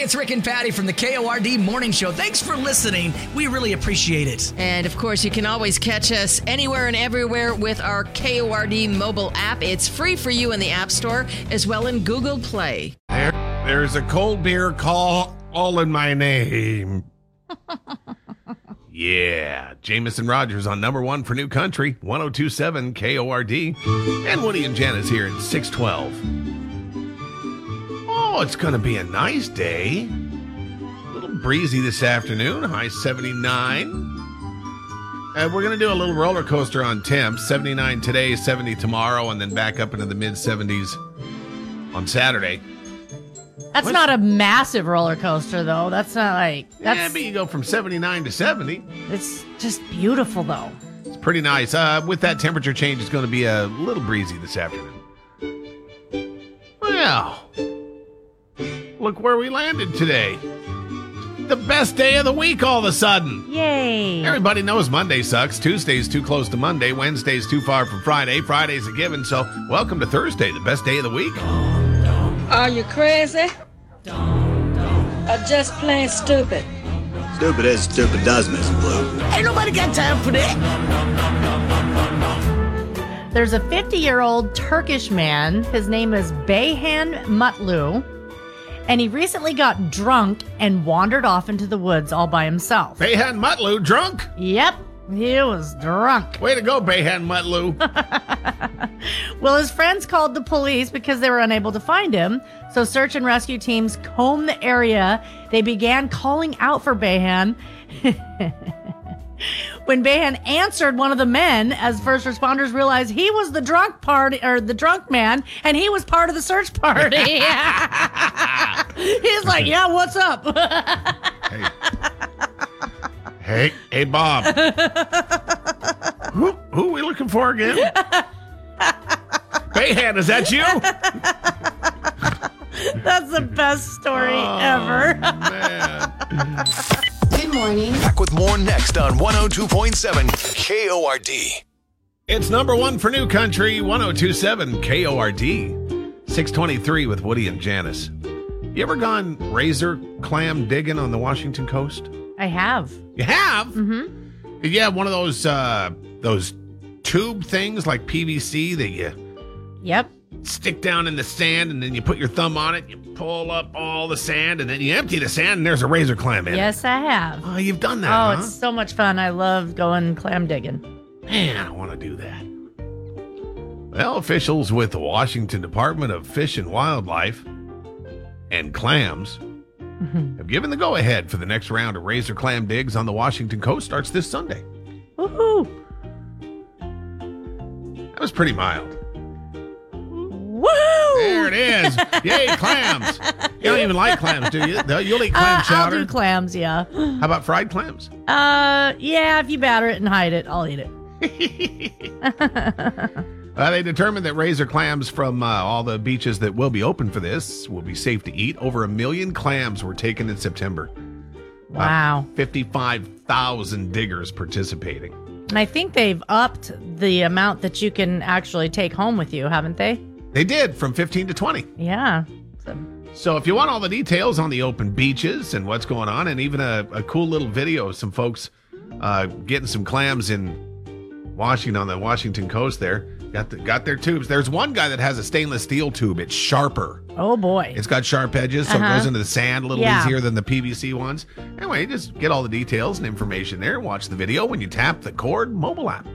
it's Rick and Patty from the KORD Morning Show. Thanks for listening. We really appreciate it. And of course, you can always catch us anywhere and everywhere with our KORD mobile app. It's free for you in the App Store as well in Google Play. There, there's a cold beer call all in my name. yeah, Jameson Rogers on number one for New Country, 1027 KORD. And Woody and Janice here at 612. Oh, it's going to be a nice day. A little breezy this afternoon, high 79. And we're going to do a little roller coaster on temps 79 today, 70 tomorrow, and then back up into the mid 70s on Saturday. That's not a massive roller coaster, though. That's not like That's, Yeah, but you go from 79 to 70. it's just beautiful, though. It's pretty nice. Uh, with that temperature change, it's going to be a little breezy this afternoon. Well, look where we landed today. The best day of the week all of a sudden. Yay! Everybody knows Monday sucks. Tuesday's too close to Monday. Wednesday's too far from Friday. Friday's a given. So, welcome to Thursday, the best day of the week. Are you crazy? Or just plain stupid? Stupid is stupid does, Miss Blue. Ain't nobody got time for that. There's a 50 year old Turkish man. His name is Beyhan Mutlu. And he recently got drunk and wandered off into the woods all by himself. Beyhan Mutlu drunk. Yep, he was drunk. Way to go, Beyhan Mutlu. Well, his friends called the police because they were unable to find him. So search and rescue teams combed the area. They began calling out for Beyhan. when Beyhan answered one of the men, as first responders realized he was the drunk party or the drunk man, and he was part of the search party. He's like, "Yeah, what's up?" Hey. Hey, hey, Bob. who, who are we looking for again? Beyhan, is that you? That's the best story oh, ever. Man. Good morning. Back with more next on 102.7 KORD. It's number one for New Country, 1027 KORD. 623 with Woody and Janice. You ever gone razor clam digging on the Washington coast? I have. You have? Mm-hmm. Did you have one of those uh those tube things like PVC that you Yep. Stick down in the sand and then you put your thumb on it, you pull up all the sand, and then you empty the sand and there's a razor clam in it. Yes, I have. Oh, you've done that, Oh, huh? it's so much fun. I love going clam digging. Man, I want to do that. Well, officials with the Washington Department of Fish and Wildlife and Clams mm-hmm. have given the go ahead for the next round of razor clam digs on the Washington coast starts this Sunday. Woohoo! That was pretty mild. It is. Yay, clams. You don't even like clams, do you? No, You'll eat clam Uh, I'll chowder. do clams, yeah. How about fried clams? Uh, yeah, if you batter it and hide it, I'll eat it. Uh, they determined that razor clams from uh, all the beaches that will be open for this will be safe to eat. Over a million clams were taken in September. Wow. 55,000 diggers participating. And I think they've upped the amount that you can actually take home with you, haven't they? They did from 15 to 20. Yeah. So, So if you want all the details on the open beaches and what's going on, and even a, a cool little video of some folks uh, getting some clams in Washington on the Washington coast there, got the, got their tubes. There's one guy that has a stainless steel tube. It's sharper. oh boy. It's got sharp edges, so it Uh-huh. goes into the sand a little Yeah. easier than the PVC ones. Anyway, just get all the details and information there. Watch the video when you tap the KORD mobile app.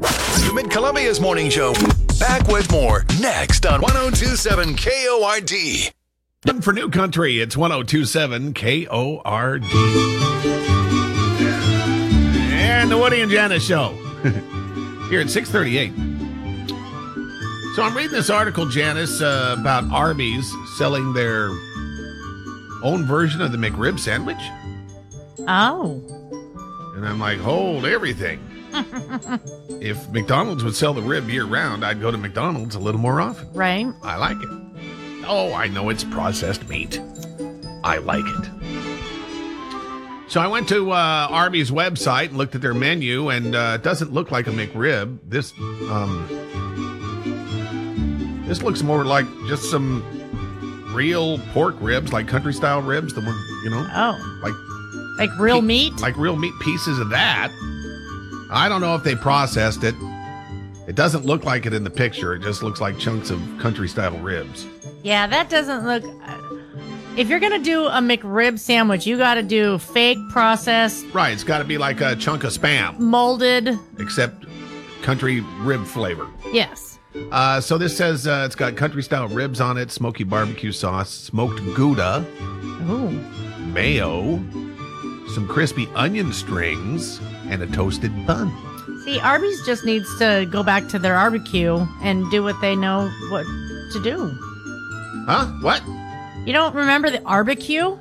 The Mid Columbia's morning show. Back with more next on 1027 KORD. And for New Country, it's 1027 KORD. And the Woody and Janice show here at 638. So I'm reading this article, Janice, uh, about Arby's selling their own version of the McRib sandwich. oh. And I'm like, hold everything. If McDonald's would sell the rib year round, I'd go to McDonald's a little more often. Right. I like it. Oh, I know it's processed meat. I like it. So I went to uh, Arby's website and looked at their menu, and uh, it doesn't look like a McRib. This um, this looks more like just some real pork ribs, like country style ribs, the one, you know, Oh, like like real meat? like real meat pieces of that. I don't know if they processed it. It doesn't look like it in the picture. It just looks like chunks of country style ribs. Yeah, that doesn't look. If you're gonna do a McRib sandwich, you got to do fake processed, Right, it's got to be like a chunk of spam, molded. except country rib flavor. Yes. Uh, so this says uh, it's got country style ribs on it, smoky barbecue sauce, smoked gouda, Ooh. mayo, some crispy onion strings, and a toasted bun. See, Arby's just needs to go back to their barbecue and do what they know what to do. Huh? What? You don't remember the barbecue?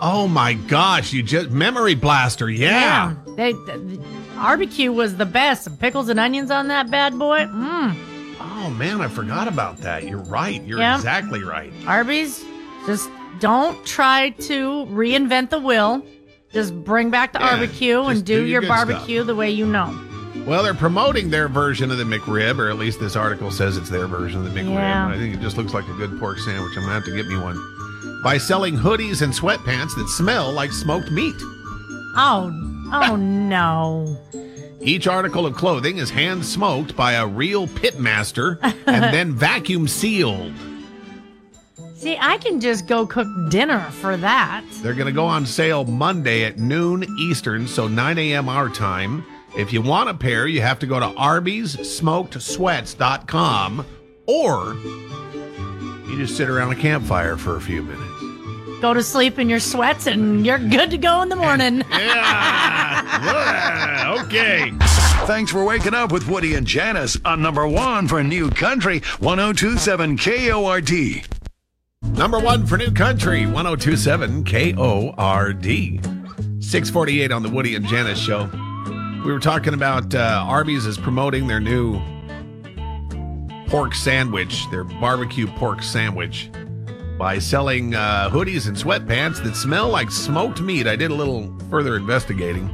Oh my gosh, you just memory blaster. Yeah. They, the, barbecue was the best. Some Pickles and onions on that bad boy. Mmm. Oh man, I forgot about that. You're right. You're Yeah. exactly right. Arby's, just don't try to reinvent the wheel. Just bring back the Yeah, barbecue and do, do your your barbecue the way you know. Well, they're promoting their version of the McRib, or at least this article says it's their version of the McRib. Yeah. I think it just looks like a good pork sandwich. I'm gonna have to get me one. By selling hoodies and sweatpants that smell like smoked meat. Oh, oh no. Each article of clothing is hand smoked by a real pit master and then vacuum sealed. See, I can just go cook dinner for that. They're going to go on sale Monday at noon Eastern, so 9 a.m. our time. If you want a pair, you have to go to Arby'sSmokedSweats.com or you just sit around a campfire for a few minutes. Go to sleep in your sweats and you're good to go in the morning. Yeah. Yeah, okay. Thanks for waking up with Woody and Janice on number one for New Country 1027 KORD. Number one for New Country, 1027 KORD. 648 on the Woody and Janice show. We were talking about uh, Arby's is promoting their new pork sandwich, their barbecue pork sandwich, by selling uh, hoodies and sweatpants that smell like smoked meat. I did a little further investigating.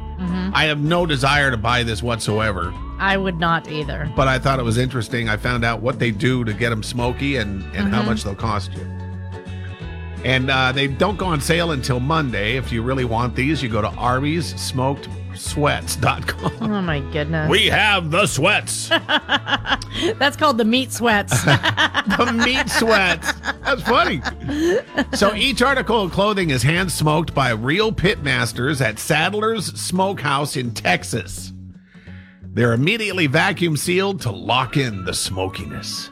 I have no desire to buy this whatsoever, I would not either. but I thought it was interesting. I found out what they do to get them smoky and, and how much they'll cost you. And uh, they don't go on sale until Monday. If you really want these, you go to Arby's Smoked Sweats.com. Oh my goodness. We have the sweats, That's called the meat sweats. the meat sweats. That's funny. So each article of clothing is hand smoked by real pit masters at Sadler's Smokehouse in Texas. They're immediately vacuum sealed to lock in the smokiness.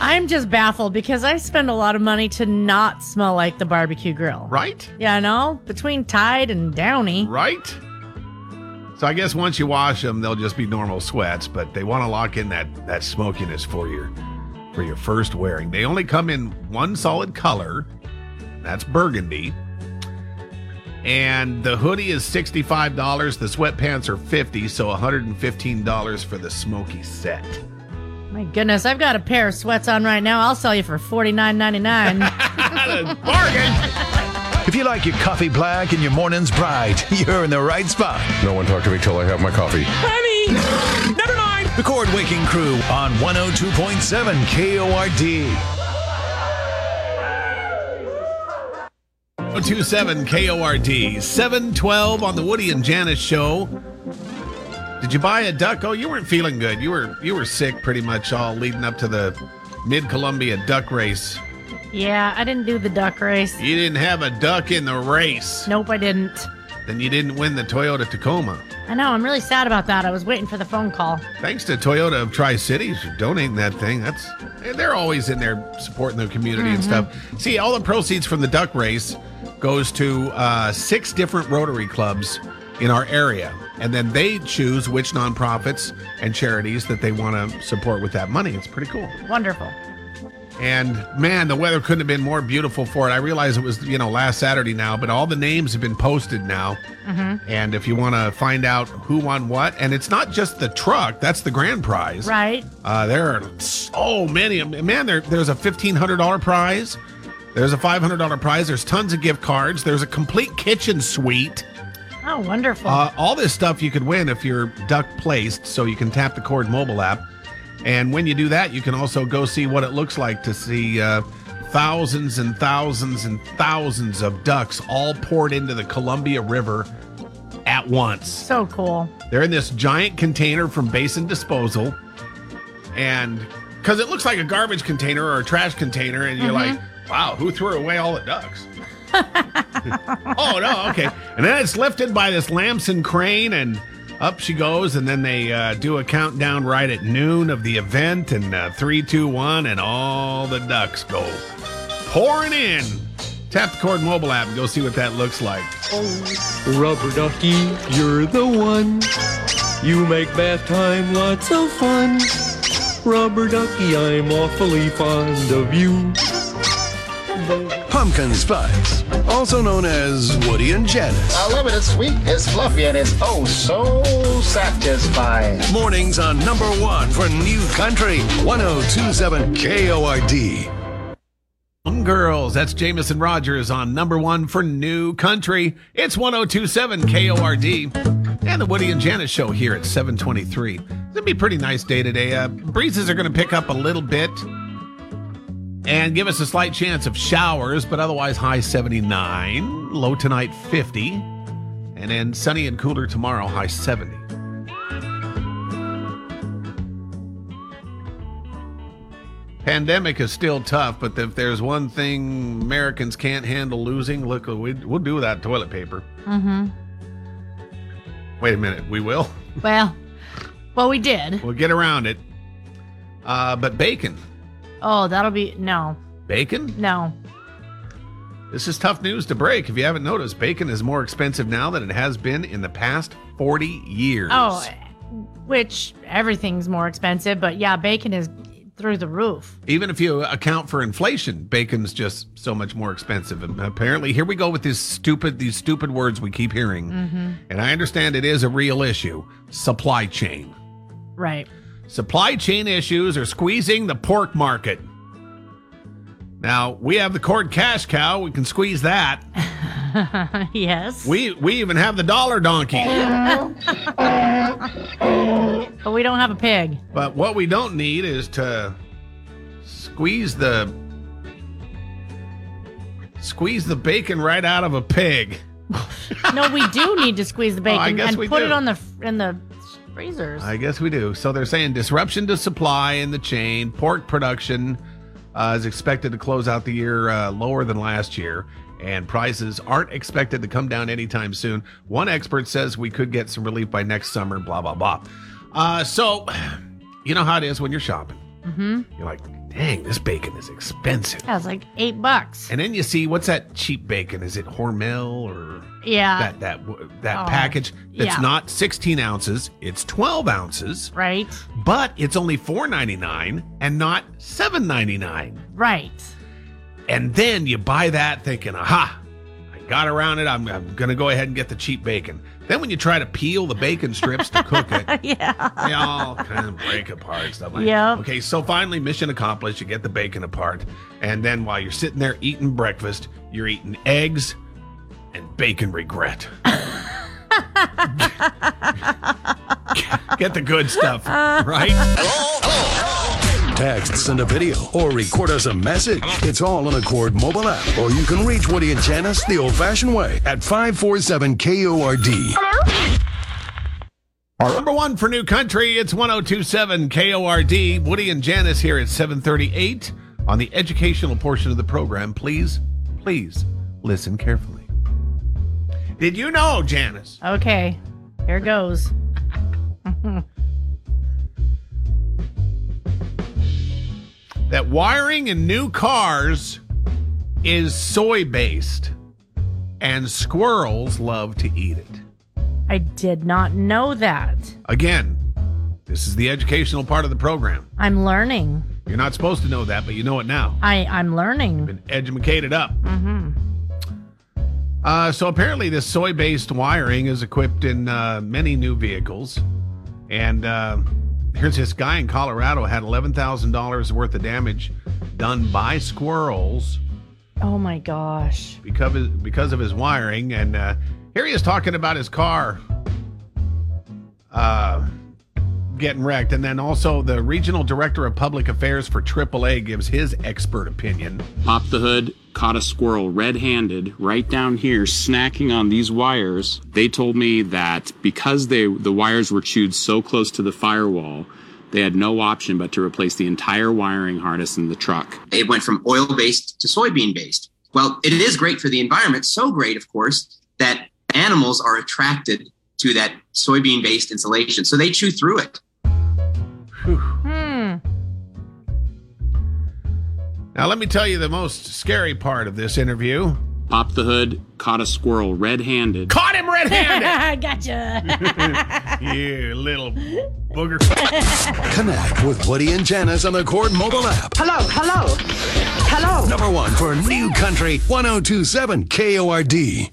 I'm just baffled because I spend a lot of money to not smell like the barbecue grill. Right? Yeah, I know. Between Tide and Downy. Right? So I guess once you wash them, they'll just be normal sweats, but they want to lock in that that smokiness for your for your first wearing. They only come in one solid color. That's burgundy. And the hoodie is $65, the sweatpants are 50, so $115 for the smoky set. My goodness, I've got a pair of sweats on right now. I'll sell you for $49.99. Bargain! If you like your coffee black and your mornings bright, you're in the right spot. No one talk to me till I have my coffee. Honey, never mind. The KORD Waking Crew on 102.7 KORD. 027 KORD, 712 on the Woody and Janice show. Did you buy a duck? Oh, you weren't feeling good. You were you were sick pretty much all leading up to the Mid Columbia duck race. yeah, I didn't do the duck race. You didn't have a duck in the race. Nope, I didn't. Then you didn't win the Toyota Tacoma. I know, I'm really sad about that. I was waiting for the phone call. Thanks to Toyota of Tri Cities for donating that thing. That's they're always in there supporting their community and stuff. See, all the proceeds from the duck race goes to uh, six different Rotary clubs in our area, and then they choose which nonprofits and charities that they want to support with that money. It's pretty cool. Wonderful. And man, the weather couldn't have been more beautiful for it. I realize it was, you know, last Saturday now, but all the names have been posted now. And if you want to find out who won what, and it's not just the truck, that's the grand prize. Right? Uh, there are so many. Man, there, there's a $1,500 prize. There's a $500 prize. There's tons of gift cards. There's a complete kitchen suite. Oh, wonderful. Uh, all this stuff you could win if you're duck placed, so you can tap the KORD mobile app And when you do that, you can also go see what it looks like to see uh, thousands and thousands and thousands of ducks all poured into the Columbia River at once. So cool. They're in this giant container from Basin Disposal. And because it looks like a garbage container or a trash container, and you're like, wow, who threw away all the ducks? oh, no, okay. And then it's lifted by this Lampson crane, and up she goes. And then they uh, do a countdown right at noon of the event, and uh, three, two, one, and all the ducks go pouring in. Tap the KORD mobile app and go see what that looks like. Rubber ducky, you're the one. You make bath time lots of fun. Rubber ducky, I'm awfully fond of you. Pumpkin Spice, also known as Woody and Janice. I love it. It's sweet, it's fluffy, and it's oh so satisfying. Mornings on number one for New Country, 1027 KORD. Young Girls, that's Jameson Rogers on number one for New Country. It's 1027 KORD and the Woody and Janice show here at 723. It's going to be a pretty nice day today. Uh, breezes are going to pick up a little bit and give us a slight chance of showers, but otherwise high 79, low tonight 50, and then sunny and cooler tomorrow, high 70. Pandemic is still tough, but if there's one thing Americans can't handle losing, look, we, we'll do without toilet paper. Mm-hmm. Wait a minute, we will. Well, well, we did. We'll get around it. Uh, but bacon, Oh, that'll be no, bacon. no. This is tough news to break. If you haven't noticed, bacon is more expensive now than it has been in the past 40 years. Oh, which everything's more expensive, but yeah, bacon is through the roof. Even if you account for inflation, bacon's just so much more expensive. And apparently, here we go with these stupid these stupid words we keep hearing. Mm-hmm. And I understand it is a real issue. Supply chain. Right. Supply chain issues are squeezing the pork market. Now, we have the KORD cash cow, we can squeeze that. yes. We we even have the dollar donkey. but we don't have a pig. But what we don't need is to squeeze the squeeze the bacon right out of a pig. No, we do need to squeeze the oh, bacon Oh, and put do. it on the in the freezers. I guess we do. So they're saying disruption to supply in the chain. Pork production uh, is expected to close out the year uh, lower than last year, and prices aren't expected to come down anytime soon. One expert says we could get some relief by next summer. Blah blah blah. Uh, so, you know how it is when you're shopping. mm-hmm. You're like, dang, this bacon is expensive. That was like eight bucks. And then you see what's that cheap bacon? Is it Hormel or Yeah. that that that Oh, package that's yeah. not 16 ounces? It's 12 ounces, right. but it's only 4.99 and not 7.99. Right. And then you buy that thinking, aha, I got around it. I'm, I'm gonna go ahead and get the cheap bacon. Then when you try to peel the bacon strips to cook it, yeah. they all kind of break apart. Stuff like Yep. Okay, so finally, mission accomplished. You get the bacon apart, and then while you're sitting there eating breakfast, you're eating eggs and bacon regret. get the good stuff, right? Text, send a video, or record us a message. It's all on the KORD mobile app. Or you can reach Woody and Janice the old fashioned way at 547 KORD. Our number one for new country, it's 1027 KORD. Woody and Janice here at 738 on the educational portion of the program. Please, please listen carefully. Did you know, Janice? Okay. Here goes. that wiring in new cars is soy based and squirrels love to eat it. I did not know that. Again, this is the educational part of the program. I'm learning. You're not supposed to know that, but you know it now. I I'm learning. Been educated up. Mm-hmm. Uh, so apparently, this soy based wiring is equipped in uh, many new vehicles. And uh, here's this guy in Colorado had $11,000 worth of damage done by squirrels Oh my gosh. because of his, because of his wiring. And uh, here he is talking about his car. Uh, getting wrecked. And then also the regional director of public affairs for AAA gives his expert opinion. Popped the hood, caught a squirrel red handed right down here, snacking on these wires. They told me that because they, the wires were chewed so close to the firewall, they had no option but to replace the entire wiring harness in the truck. It went from oil based to soybean based. Well, it is great for the environment, so great, of course, that animals are attracted to that soybean based insulation. So they chew through it. Hmm. Now, let me tell you the most scary part of this interview. Popped the hood, caught a squirrel red handed. Caught him red handed! gotcha. you little booger. Connect with Woody and Janice on the KORD mobile app. Hello, hello, hello. Number one for New Country 1027 KORD.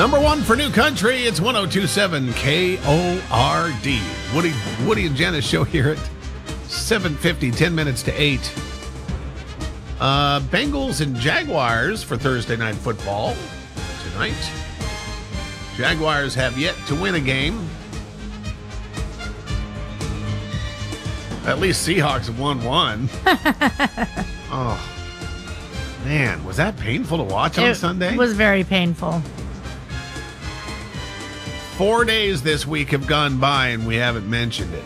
Number one for New Country, it's 1027 KORD. Woody, Woody and Janice show here at 750, 10 minutes to 8. Uh, Bengals and Jaguars for Thursday night football tonight. Jaguars have yet to win a game. At least Seahawks have won one. oh, man, was that painful to watch on Sunday? it was very painful. Four days this week have gone by and we haven't mentioned it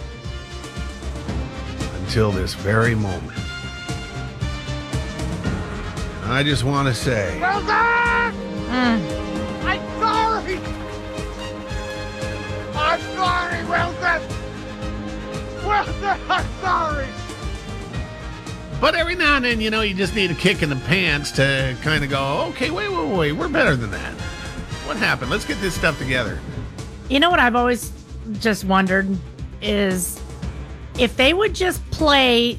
until this very moment. I just want to say, Wilson! Hmm. I'm sorry! I'm sorry, Wilson! Wilson, I'm sorry! but every now and then, you know, you just need a kick in the pants to kind of go, okay, wait, wait, wait, we're better than that. What happened? Let's get this stuff together. You know what I've always just wondered is if they would just play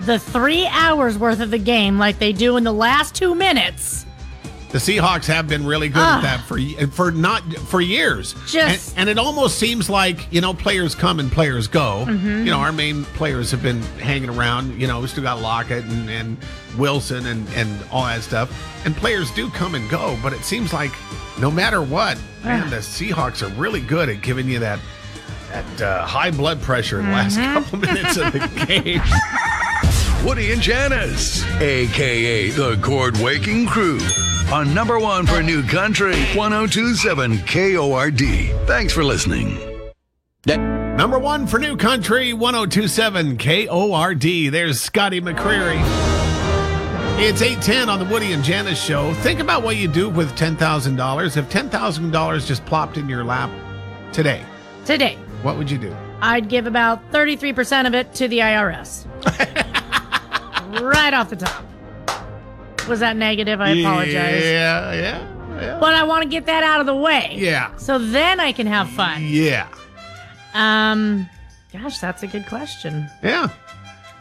the three hours worth of the game like they do in the last two minutes. The Seahawks have been really good Ah. at that for for not for years. Just- and, and it almost seems like you know players come and players go. Mhm. You know our main players have been hanging around. You know we still got Lockett and, and Wilson and and all that stuff. And players do come and go, but it seems like no matter what, man, the Seahawks are really good at giving you that that uh, high blood pressure in the last couple minutes of the game. Woody and Janice, aka the KORD Waking Crew, on number one for New Country 1027 KORD. Thanks for listening. Number one for New Country 1027 KORD. There's Scotty McCreery. It's 810 on the Woody and Janice show. Think about what you do with $10,000. If $10,000 just plopped in your lap today, Today, what would you do? I'd give about 33% of it to the IRS. right off the top. Was that negative? I apologize. Yeah, yeah, yeah. But I want to get that out of the way. Yeah. So then I can have fun. Yeah. Um, gosh, that's a good question. Yeah.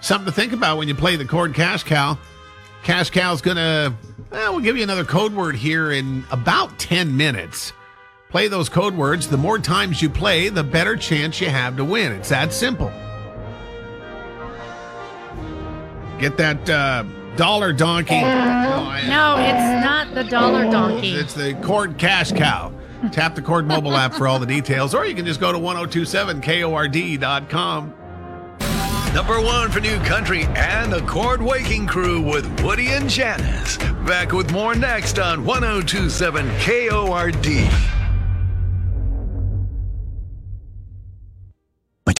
Something to think about when you play the KORD Cash Cow. Cash Cow's gonna, well, we'll give you another code word here in about 10 minutes. Play those code words. The more times you play, the better chance you have to win. It's that simple. Get that uh, dollar donkey. Oh, I- No, it's not the dollar donkey. It's the KORD Cash Cow. Tap the KORD mobile app for all the details, or you can just go to 1027kord.com. Number one for New Country and the KORD Waking Crew with Woody and Janice. Back with more next on 1027 KORD.